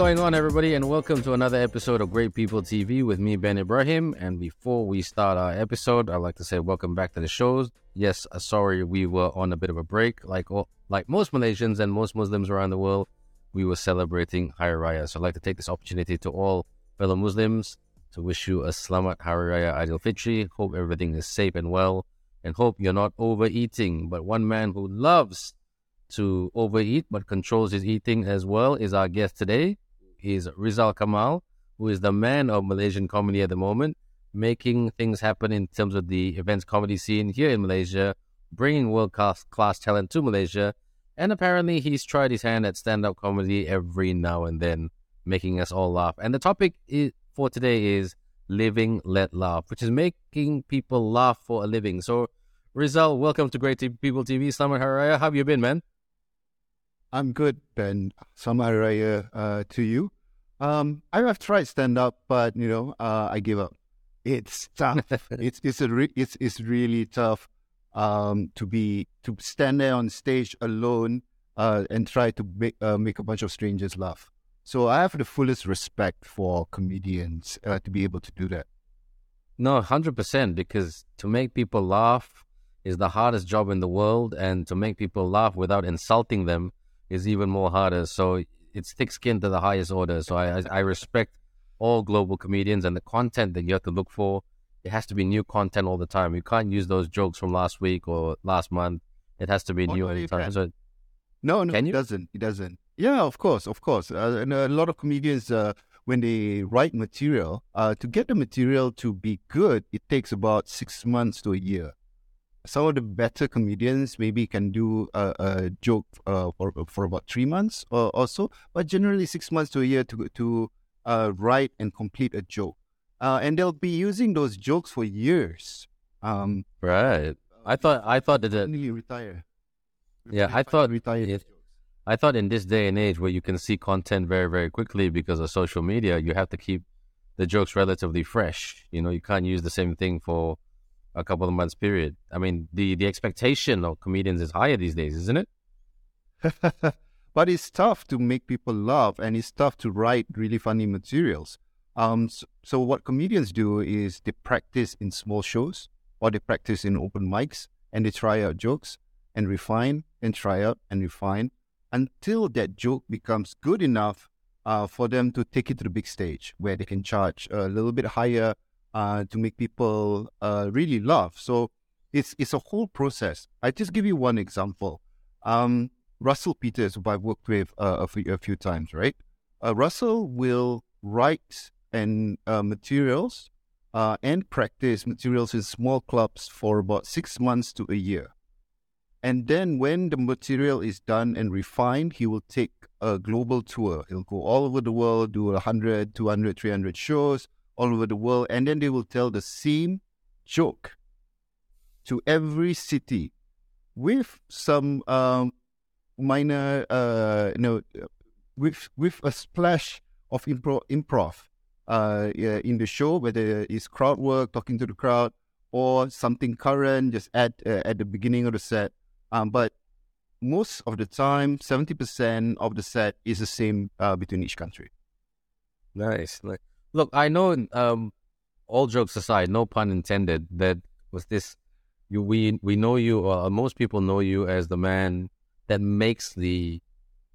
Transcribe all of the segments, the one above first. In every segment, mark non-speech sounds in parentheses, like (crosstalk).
going on, everybody, and welcome to another episode of Great People TV with me, Ben Ibrahim. And before we start our episode, I'd like to say welcome back to the shows. Yes, uh, sorry we were on a bit of a break, like like most Malaysians and most Muslims around the world. We were celebrating Hari Raya, so I'd like to take this opportunity to all fellow Muslims to wish you a Selamat Hari Raya Aidil Fitri. Hope everything is safe and well, and hope you're not overeating. But one man who loves to overeat but controls his eating as well is our guest today. He's Rizal Kamal, who is the man of Malaysian comedy at the moment, making things happen in terms of the events comedy scene here in Malaysia, bringing world class, talent to Malaysia, and apparently he's tried his hand at stand up comedy every now and then, making us all laugh. And the topic is, for today is living let laugh, which is making people laugh for a living. So, Rizal, welcome to Great People TV. Selamat Hari. How have you been, man? I'm good, Ben. Selamat Raya uh, to you. Um, I have tried stand up, but you know, uh, I give up. It's (laughs) tough. it's it's a re- it's it's really tough um, to be to stand there on stage alone uh, and try to make uh, make a bunch of strangers laugh. So I have the fullest respect for comedians uh, to be able to do that. No, hundred percent. Because to make people laugh is the hardest job in the world, and to make people laugh without insulting them is even more harder. So it's thick skin to the highest order. So I, I respect all global comedians and the content that you have to look for. It has to be new content all the time. You can't use those jokes from last week or last month. It has to be Oh, new no, all the time. So No, no, it doesn't. It doesn't. Yeah, of course, of course. Uh, and a lot of comedians, uh, when they write material, uh, to get the material to be good, it takes about six months to a year. Some of the better comedians maybe can do a, a joke uh, for for about three months or, or so, but generally six months to a year to to uh, write and complete a joke. Uh, and they'll be using those jokes for years. Um, right. I thought I thought that finally retire. Yeah, I thought retire. it- I thought in this day and age where you can see content very, very quickly because of social media, you have to keep the jokes relatively fresh. You know, you can't use the same thing for a couple of months period. I mean, the the expectation of comedians is higher these days, isn't it? (laughs) but it's tough to make people laugh and it's tough to write really funny materials. Um, so, so what comedians do is they practice in small shows or they practice in open mics and they try out jokes and refine and try out and refine until that joke becomes good enough uh, for them to take it to the big stage where they can charge a little bit higher uh, to make people uh, really laugh. So it's it's a whole process. I just give you one example. Um, Russell Peters, who I've worked with uh, a, few, a few times, right? Uh, Russell will write and uh, materials uh, and practice materials in small clubs for about six months to a year. And then when the material is done and refined, he will take a global tour. He'll go all over the world, do 100, 200, 300 shows all over the world, and then they will tell the same joke to every city with some um, minor, uh, you know, with with a splash of improv, improv uh, in the show, whether it's crowd work, talking to the crowd, or something current, just at uh, at the beginning of the set. Um, but most of the time, seventy percent of the set is the same uh, between each country. Nice. Like, look, I know. Um, all jokes aside, no pun intended. That was this. You, we we know you. Or most people know you as the man that makes the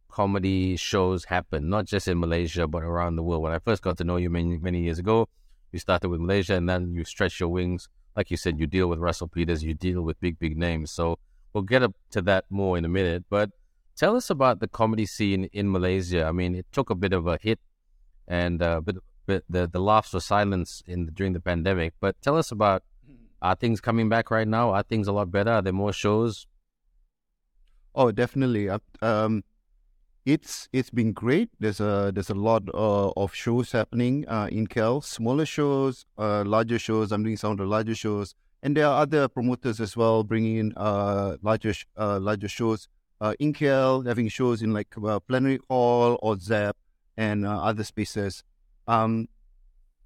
comedy shows happen, not just in Malaysia but around the world. When I first got to know you many many years ago, you started with Malaysia, and then you stretched your wings. Like you said, you deal with Russell Peters, you deal with big big names. So we'll get up to that more in a minute. But tell us about the comedy scene in Malaysia. I mean, it took a bit of a hit and uh, but, but the the laughs were silenced in during the pandemic. But tell us about are things coming back right now? Are things a lot better? Are there more shows? Oh, definitely. Um, it's it's been great. There's a there's a lot uh, of shows happening uh, in KL. Smaller shows, uh, larger shows. I'm doing some of the larger shows, and there are other promoters as well bringing in uh, larger uh, larger shows uh, in KL, having shows in like Plenary Hall or Zepp and other spaces. Um,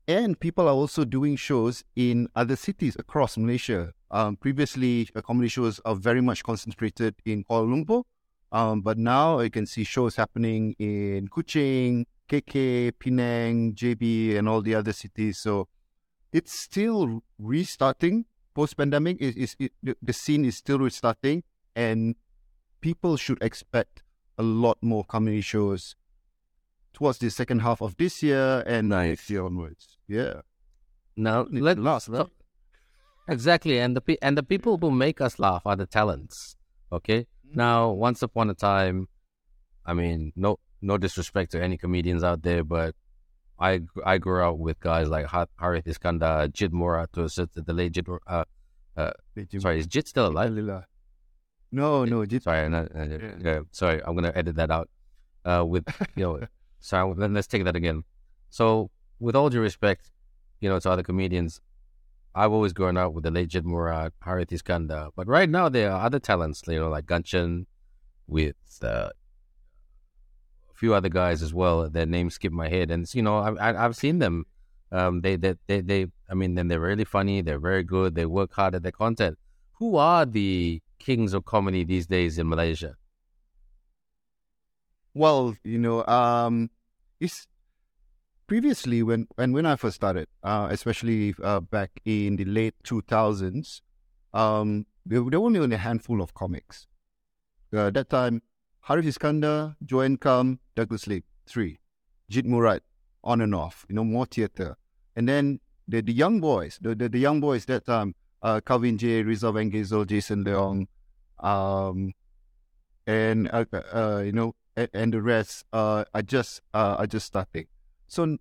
and people are also doing shows in other cities across Malaysia. Um, previously, uh, comedy shows are very much concentrated in Kuala Lumpur, um, but now you can see shows happening in Kuching, KK, Penang, JB, and all the other cities. So it's still restarting post pandemic. Is is it, the scene is still restarting, and people should expect a lot more comedy shows towards the second half of this year and Nice. next year onwards. Yeah, Now let lasts, right? so- exactly, and the pe- and the people who make us laugh are the talents. Okay. Now, once upon a time, I mean, no no disrespect to any comedians out there, but I I grew up with guys like Ha- Harith Iskandar, Jit Murad, to a certain- the late Jit. Mur- Uh, sorry, is Jit still alive? No, no, Jit- Sorry, not, uh, yeah, sorry, I'm gonna edit that out. Uh, with you know, (laughs) then let's take that again. So, with all due respect, you know, to other comedians, I've always grown up with the late Jit Murad, Harith Iskandar, but right now there are other talents, you know, like Ganchan, with uh, a few other guys as well. Their names skip my head, and you know, I, I've seen them. Um, they, they, they, they, I mean, then they're really funny. They're very good. They work hard at their content. Who are the kings of comedy these days in Malaysia? Well, you know, um, it's previously when when when I first started, uh, especially uh, back in the late two thousands, um, there, were only only a handful of comics. Uh, that time, Harith Iskandar, Joanne Kam, Douglas Lim, three, Jit Murad, on and off. You know, more theatre, and then the the young boys, the the, the young boys that time, uh, Kavin Jay, Rizal Van Geyzel, Jason Leong, um, and uh, uh, you know, and, the rest uh, are just uh, are just starting. So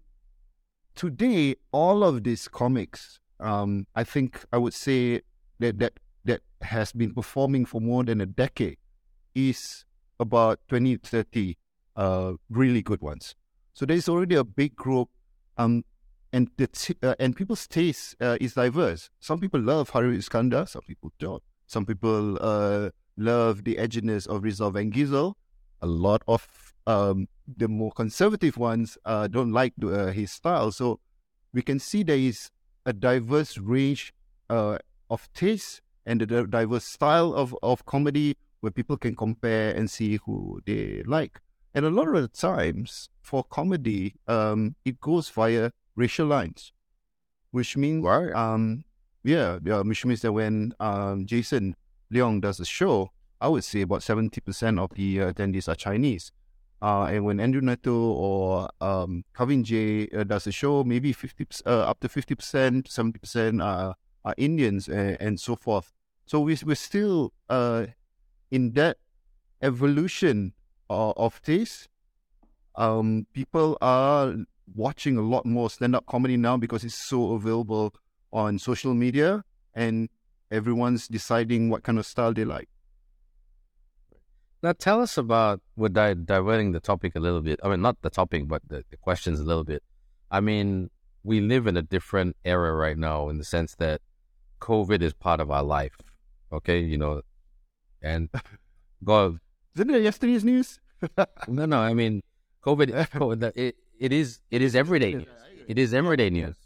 today, all of these comics, um, I think I would say that that that has been performing for more than a decade is about 20, 30 uh, really good ones. So there's already a big group, um, and the t- uh, and people's taste uh, is diverse. Some people love Harith Iskandar, some people don't. Some people uh, love the edginess of Rizal Van Geyzel. A lot of um, the more conservative ones uh, don't like the, uh, his style. So we can see there is a diverse range uh, of taste and a diverse style of, of comedy where people can compare and see who they like. And a lot of the times for comedy, um, it goes via racial lines, which means Right. um, yeah, yeah, which means that when um, Jason Leong does a show, I would say about 70% of the attendees are Chinese. Uh, and when Andrew Netto or um, Kavin Jay uh, does a show, maybe 50, uh, up to 50%, 70% are, are Indians and, and so forth. So we, we're still uh, in that evolution of, taste. Um, people are watching a lot more stand-up comedy now because it's so available on social media and everyone's deciding what kind of style they like. Now, tell us about, we're di- diverting the topic a little bit. I mean, not the topic, but the, the questions a little bit. I mean, we live in a different era right now in the sense that COVID is part of our life. Okay, you know, and (laughs) God, Isn't it yesterday's news? (laughs) no, no, I mean, COVID, (laughs) COVID it, it is, it is everyday news. It is everyday news.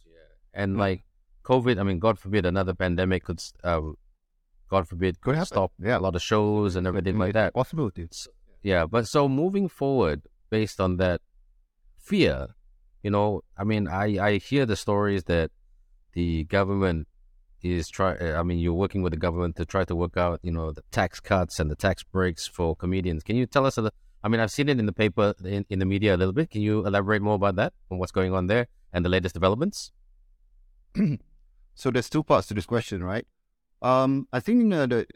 And like COVID, I mean, God forbid another pandemic could, uh, God forbid, could happen. stop Yeah. a lot of shows and everything like that. Possibilities. Yeah, but so moving forward, based on that fear, you know, I mean, I I hear the stories that the government is try. uh, I mean, you're working with the government to try to work out, you know, the tax cuts and the tax breaks for comedians. Can you tell us? A, li- I mean, I've seen it in the paper, in, in the media a little bit. Can you elaborate more about that and what's going on there and the latest developments? (clears throat) So there's two parts to this question, right? Um, I think uh, the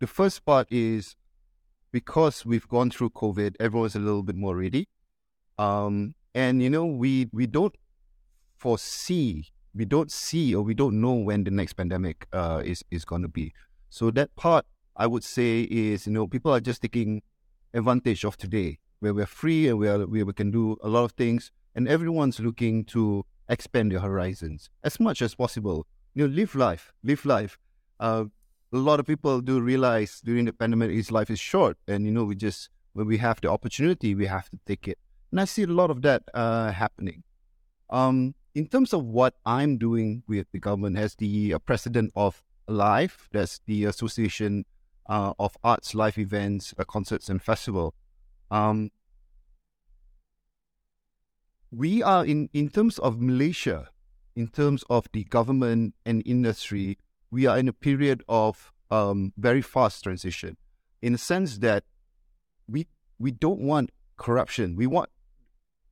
the first part is because we've gone through COVID, everyone's a little bit more ready. Um, and you know, we we don't foresee, we don't see, or we don't know when the next pandemic uh, is is going to be. So that part, I would say, is you know, people are just taking advantage of today, where we're free and we are we can do a lot of things, and everyone's looking to expand their horizons as much as possible. You know, live life, live life. Uh, a lot of people do realize during the pandemic is life is short, and you know, we just when we have the opportunity, we have to take it. And I see a lot of that uh, happening. Um, in terms of what I'm doing with the government as the uh, president of Life, that's the Association uh, of Arts, Live Events, uh, Concerts, and Festival. Um, we are in in terms of Malaysia, in terms of the government and industry, we are in a period of um, very fast transition, in the sense that we we don't want corruption. We want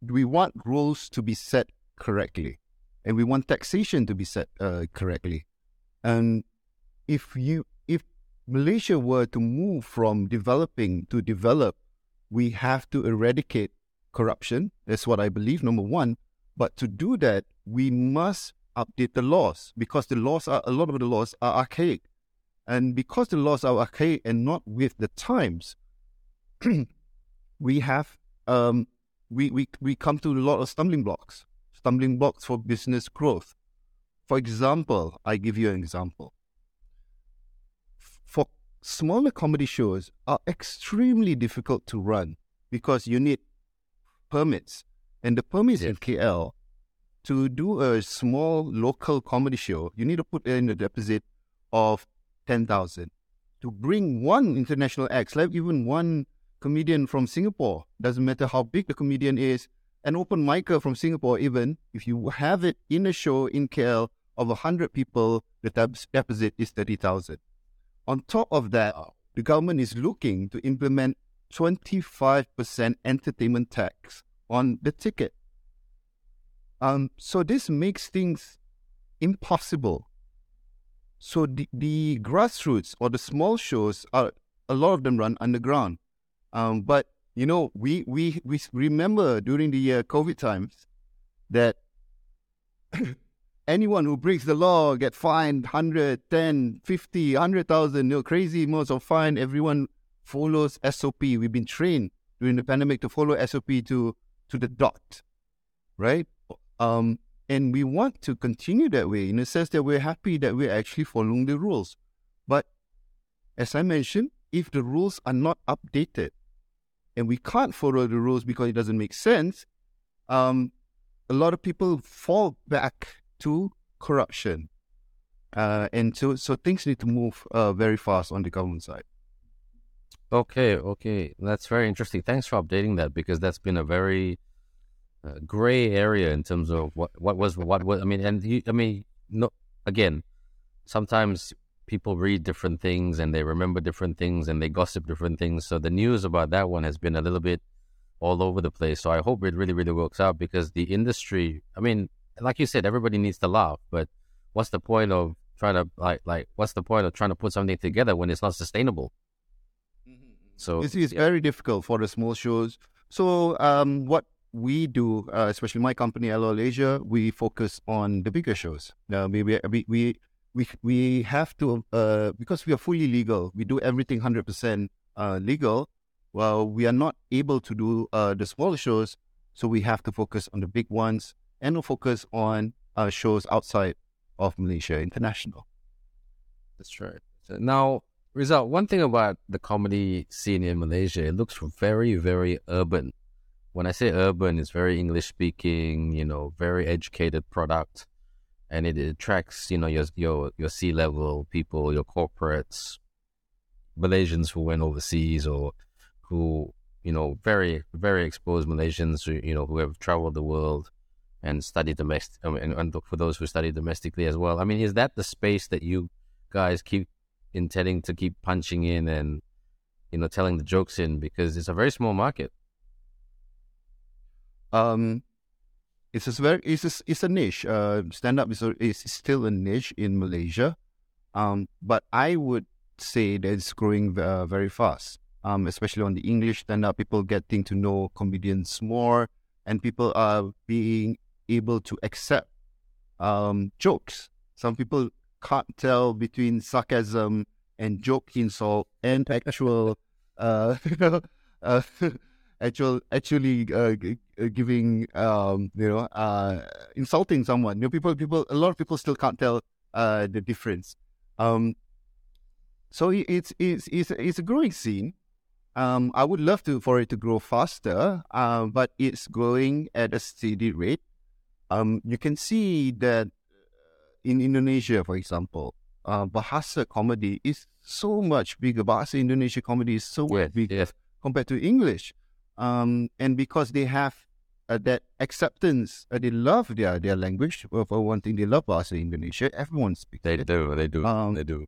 we want rules to be set correctly, and we want taxation to be set uh, correctly. And if you if Malaysia were to move from developing to develop, we have to eradicate corruption. That's what I believe, number one. But to do that, we must update the laws because the laws are a lot of the laws are archaic. And because the laws are archaic and not with the times, (clears throat) we have um, we, we we come to a lot of stumbling blocks, stumbling blocks for business growth. For example, I give you an example. For smaller comedy shows are extremely difficult to run because you need permits. And the permits in KL to do a small local comedy show, you need to put in a deposit of 10,000. To bring one international act, like even one comedian from Singapore, doesn't matter how big the comedian is, an open micer from Singapore, even if you have it in a show in KL of 100 people, the deposit is 30,000. On top of that, the government is looking to implement 25% entertainment tax on the ticket. Um, so this makes things impossible. So the, the grassroots or the small shows are a lot of them run underground. Um, but you know, we we we remember during the uh, COVID times that (coughs) anyone who breaks the law get fined 100, 10, 50, 100,000, you know, crazy amounts of fine. Everyone follows SOP. We've been trained during the pandemic to follow SOP to to the dot, right? Um, and we want to continue that way in the sense that we're happy that we're actually following the rules. But as I mentioned, if the rules are not updated and we can't follow the rules because it doesn't make sense, um, a lot of people fall back to corruption. Uh, and so, so things need to move uh, very fast on the government side. Okay, okay, that's very interesting. Thanks for updating that because that's been a very gray area in terms of what what was what was. I mean, and you, I mean, no, again, sometimes people read different things and they remember different things and they gossip different things. So the news about that one has been a little bit all over the place. So I hope it really, really works out because the industry. I mean, like you said, everybody needs to laugh, but what's the point of trying to like like what's the point of trying to put something together when it's not sustainable? So it's, it's yeah. very difficult for the small shows. So um, what we do, uh, especially my company, LOL Asia, we focus on the bigger shows. Uh, we, we, we, we, we have to, uh, because we are fully legal, we do everything 100% uh, legal. Well, we are not able to do uh, the smaller shows, so we have to focus on the big ones and we focus on uh, shows outside of Malaysia, international. That's right. Now, Rizal, one thing about the comedy scene in Malaysia, it looks very, very urban. When I say urban, it's very English speaking, you know, very educated product, and it attracts, you know, your your your C level people, your corporates, Malaysians who went overseas or who, you know, very very exposed Malaysians, who, you know, who have traveled the world and studied domestic, I mean, and for those who study domestically as well. I mean, is that the space that you guys keep intending to keep punching in and you know telling the jokes in because it's a very small market. Um, it's a very it's a, it's a niche. Uh, stand up is a, is still a niche in Malaysia, um, but I would say that it's growing uh, very fast. Um, especially on the English stand up, people getting to know comedians more, and people are being able to accept um, jokes. Some people can't tell between sarcasm and joke insult and actual uh, (laughs) uh actual actually uh, uh, giving um, you know uh, insulting someone you know people people a lot of people still can't tell uh, the difference um, so it's it's it's it's a growing scene um, I would love to for it to grow faster uh, but it's growing at a steady rate um, you can see that in Indonesia, for example, uh, Bahasa comedy is so much bigger. Bahasa Indonesia comedy is so much bigger yes. compared to English. Um, and because they have uh, that acceptance. Uh, they love their their language. Well, for one thing, they love Bahasa Indonesia. Everyone speaks. They it. do. They do. Um, they do.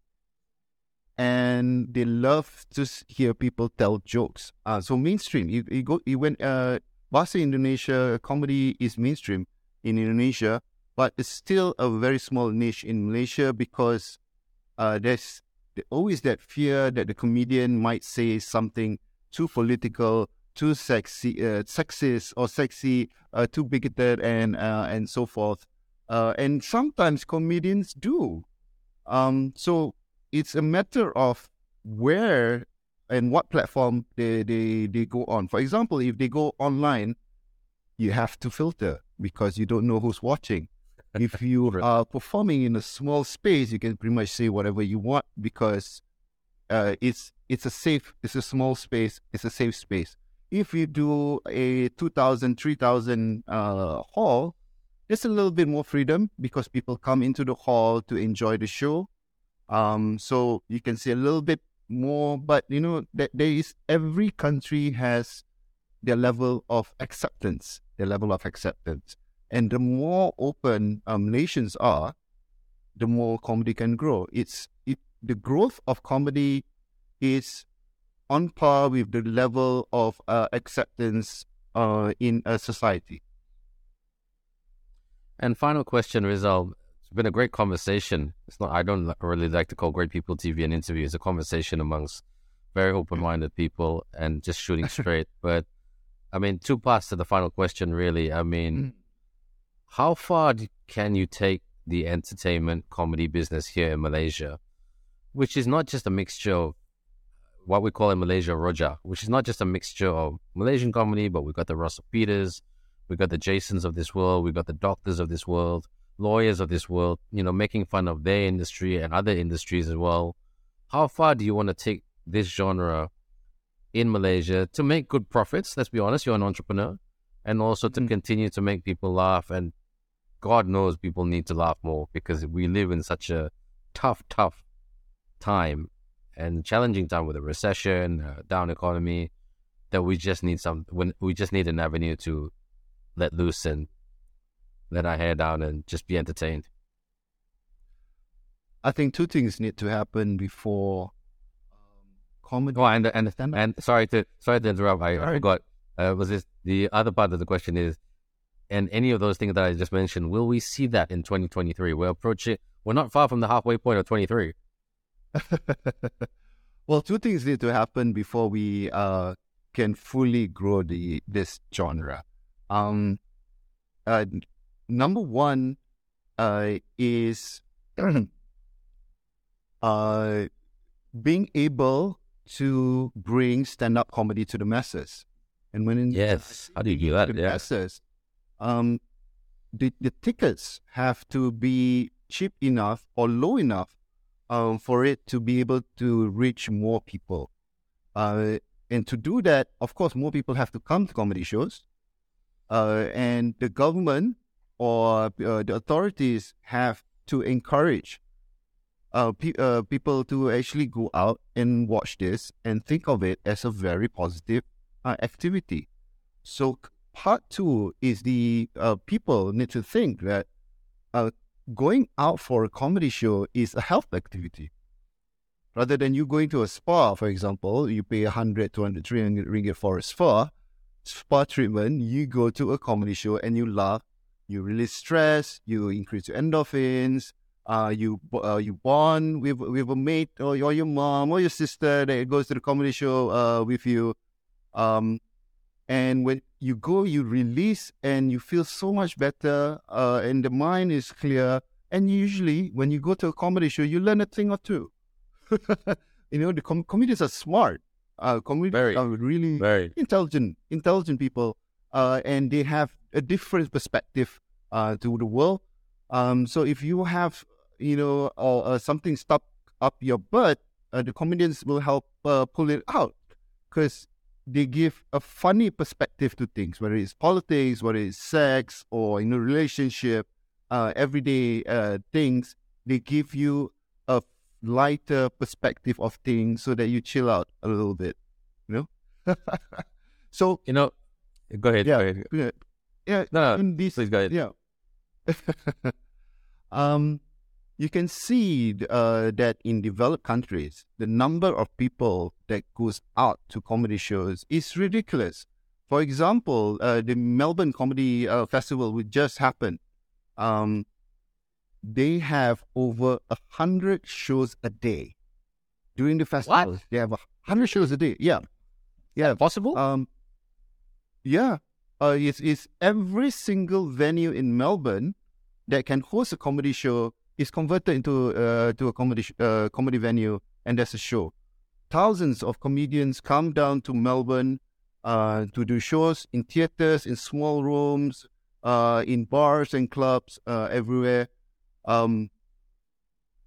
and they love to hear people tell jokes. Uh, so mainstream, you, you go, you went, uh, Bahasa Indonesia comedy is mainstream in Indonesia, but it's still a very small niche in Malaysia because uh, there's always that fear that the comedian might say something too political, too sexy, uh, sexist or sexy, uh, too bigoted, and uh, and so forth. Uh, and sometimes comedians do. Um, so it's a matter of where and what platform they, they, they go on. For example, if they go online, you have to filter because you don't know who's watching. if (laughs) you are performing in a small space, you can pretty much say whatever you want because uh, it's it's a safe, it's a small space, it's a safe space. If you do a 2,000, 3,000 uh, hall, there's a little bit more freedom because people come into the hall to enjoy the show. Um, so you can see a little bit more, but you know that there is every country has their level of acceptance, their level of acceptance, and the more open um, nations are, the more comedy can grow. It's it the growth of comedy is on par with the level of uh, acceptance uh, in a society. And final question, Rizal. It's been a great conversation. It's not. I don't really like to call Great People TV an interview. It's a conversation amongst very open-minded people and just shooting (laughs) straight. but I mean, two parts to the final question. Really, I mean, how far can you take the entertainment comedy business here in Malaysia, which is not just a mixture of what we call in Malaysia rojak, which is not just a mixture of Malaysian comedy, but we've got the Russell Peters, we've got the Jasons of this world, we've got the doctors of this world, lawyers of this world, you know, making fun of their industry and other industries as well. How far do you want to take this genre in Malaysia to make good profits? Let's be honest, you're an entrepreneur, and also to Mhm. continue to make people laugh. And God knows people need to laugh more because we live in such a tough, tough time and challenging time with a recession, uh, down economy, that we just need some. When we just need an avenue to let loose and let our hair down and just be entertained. I think two things need to happen before um, comedy. Oh, and and Stand and sorry to sorry to interrupt. I, I forgot. Uh, was this the other part of the question is, and any of those things that I just mentioned, will we see that in 2023? We're approaching. We're not far from the halfway point of 23. (laughs) well, two things need to happen before we uh, can fully grow the this genre. Um, uh, number one uh, is (clears throat) uh, being able to bring stand-up comedy to the masses. And when in, Yes. How do you do that? the Yeah. masses, um, the the tickets have to be cheap enough or low enough um, for it to be able to reach more people. Uh, and to do that, of course, more people have to come to comedy shows. Uh, and the government or uh, the authorities have to encourage uh, pe- uh, people to actually go out and watch this and think of it as a very positive uh, activity. So part two is the people need to think that going out for a comedy show is a health activity. Rather than you going to a spa, for example, you pay 100, 200, 300 ringgit for a spa, spa treatment, you go to a comedy show and you laugh, you release stress, you increase your endorphins, uh, you uh, you bond with with a mate or your, your mom or your sister that goes to the comedy show uh, with you. Um, and when you go, you release and you feel so much better, uh, and the mind is clear. And usually, when you go to a comedy show, you learn a thing or two. (laughs) you know, the com- comedians are smart. Uh, comedians Very. are really Very. intelligent, intelligent people, uh, and they have a different perspective uh, to the world. Um, so if you have, you know, uh, uh, something stuck up your butt, uh, the comedians will help uh, pull it out because they give a funny perspective to things, whether it's politics, whether it's sex, or in a relationship, uh, everyday uh, things. They give you a lighter perspective of things so that you chill out a little bit, you know. (laughs) so You know, go ahead. Yeah. Go ahead. yeah. yeah, No, in these, please go ahead. yeah. (laughs) um, you can see uh, that in developed countries, the number of people that goes out to comedy shows is ridiculous. For example, uh, the Melbourne Comedy uh, Festival, which just happened, um, they have over a hundred shows a day during the festival. What? They have a hundred shows a day. Yeah, yeah. Possible? Um, yeah, uh, it's, it's every single venue in Melbourne that can host a comedy show is converted into uh, to a comedy uh, comedy venue, and there's a show. Thousands of comedians come down to Melbourne uh, to do shows in theaters, in small rooms, uh, in bars and clubs uh, everywhere. Um,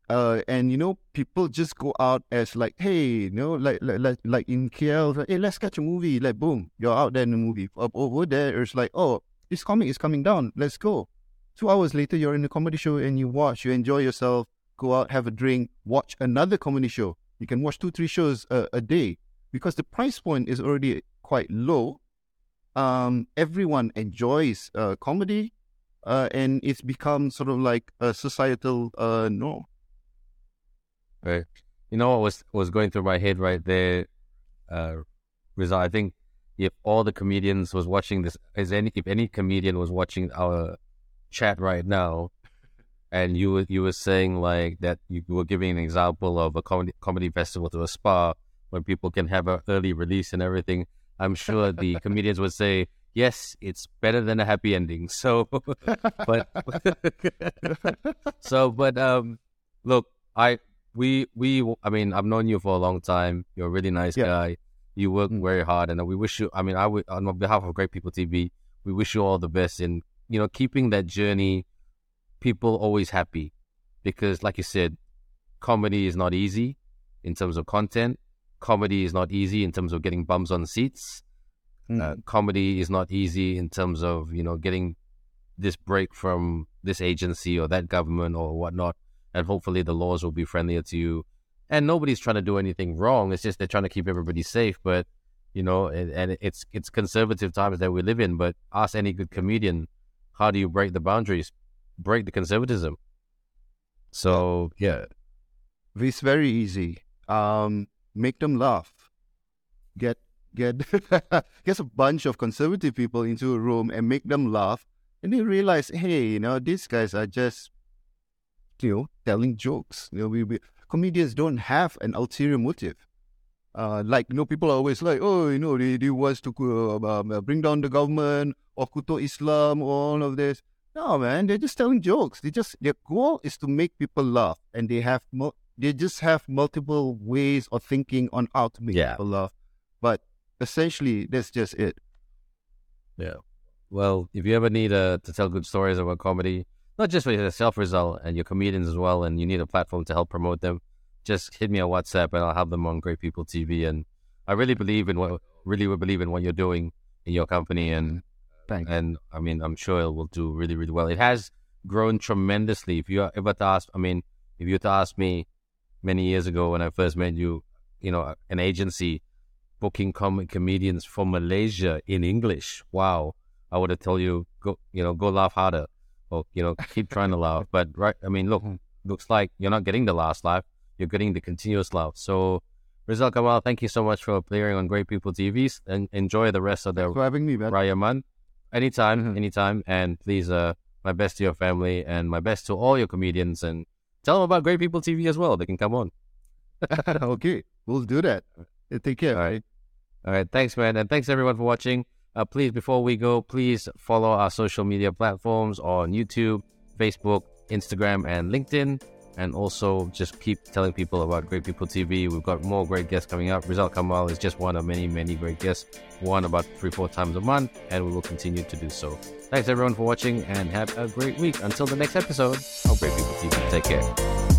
uh, and you know, people just go out as like, hey, you know, like like like, like in KL, like, hey, let's catch a movie. Like, boom, you're out there in the movie. Up over there, it's like, oh, this comic is coming down. Let's go. Two hours later, you're in a comedy show and you watch, you enjoy yourself, go out, have a drink, watch another comedy show. You can watch two, three shows a, a day because the price point is already quite low. Um, everyone enjoys uh, comedy, uh, and it's become sort of like a societal uh, norm. Right. You know what was was going through my head right there, uh, Rizal. I think if all the comedians was watching this, is any if any comedian was watching our chat right now, and you were you were saying like that you were giving an example of a comedy comedy festival to a spa when people can have an early release and everything. I'm sure the (laughs) comedians would say, "Yes, it's better than a happy ending." So, (laughs) but so but um, look, I we we I mean I've known you for a long time. You're a really nice Yeah. guy. You work Mm. very hard, and we wish you. I mean, I would on behalf of Great People TV, we wish you all the best in you know keeping that journey. People always happy, because like you said, comedy is not easy in terms of content. Comedy is not easy in terms of getting bums on seats. Uh, comedy is not easy in terms of you know getting this break from this agency or that government or whatnot, and hopefully the laws will be friendlier to you. And nobody's trying to do anything wrong. It's just they're trying to keep everybody safe. But you know, and, and it's it's conservative times that we live in. But ask any good comedian, how do you break the boundaries, break the conservatism? So yeah, It's very easy. Um, make them laugh. Get get (laughs) get a bunch of conservative people into a room and make them laugh, and they realize, hey, you know, these guys are just, you know, telling jokes. You know, we, we comedians don't have an ulterior motive. Uh, like you know, people are always like, oh, you know, they, they wants to uh, um, uh, bring down the government or kuto Islam or all of this. No, man, they're just telling jokes. They just their goal is to make people laugh, and they have mul- they just have multiple ways of thinking on how to make Yeah. people laugh. But essentially, that's just it. Yeah. Well, if you ever need uh, to tell good stories about comedy, not just for yourself, Rizal, and your comedians as well, and you need a platform to help promote them, just hit me on WhatsApp and I'll have them on Great People TV. And I really believe in what, really would believe in what you're doing in your company. And, Thanks. and I mean, I'm sure it will do really, really well. It has grown tremendously. If you ever to ask, I mean, if you were to ask me many years ago when I first met you, you know, an agency booking comic comedians from Malaysia in English. Wow. I would have told you go you know, go laugh harder. Or, you know, keep trying to laugh. (laughs) But right I mean look, hmm. looks like you're not getting the last laugh, you're getting the continuous love. So Rizal Kamal, thank you so much for appearing on Great People TVs and enjoy the rest of the Thanks for having me, man. Raya month. Anytime, Mhm. anytime. And please uh my best to your family and my best to all your comedians and tell them about Great People TV as well. They can come on. (laughs) okay, we'll do that. Uh, Take care. All right. All right. Thanks, man. And thanks everyone for watching. Uh, please, before we go, please follow our social media platforms on YouTube, Facebook, Instagram, and LinkedIn. And also just keep telling people about Great People TV. We've got more great guests coming up. Rizal Kamal is just one of many, many great guests. One about three, four times a month, and we will continue to do so. Thanks everyone for watching and have a great week. Until the next episode of Great People TV. Take care.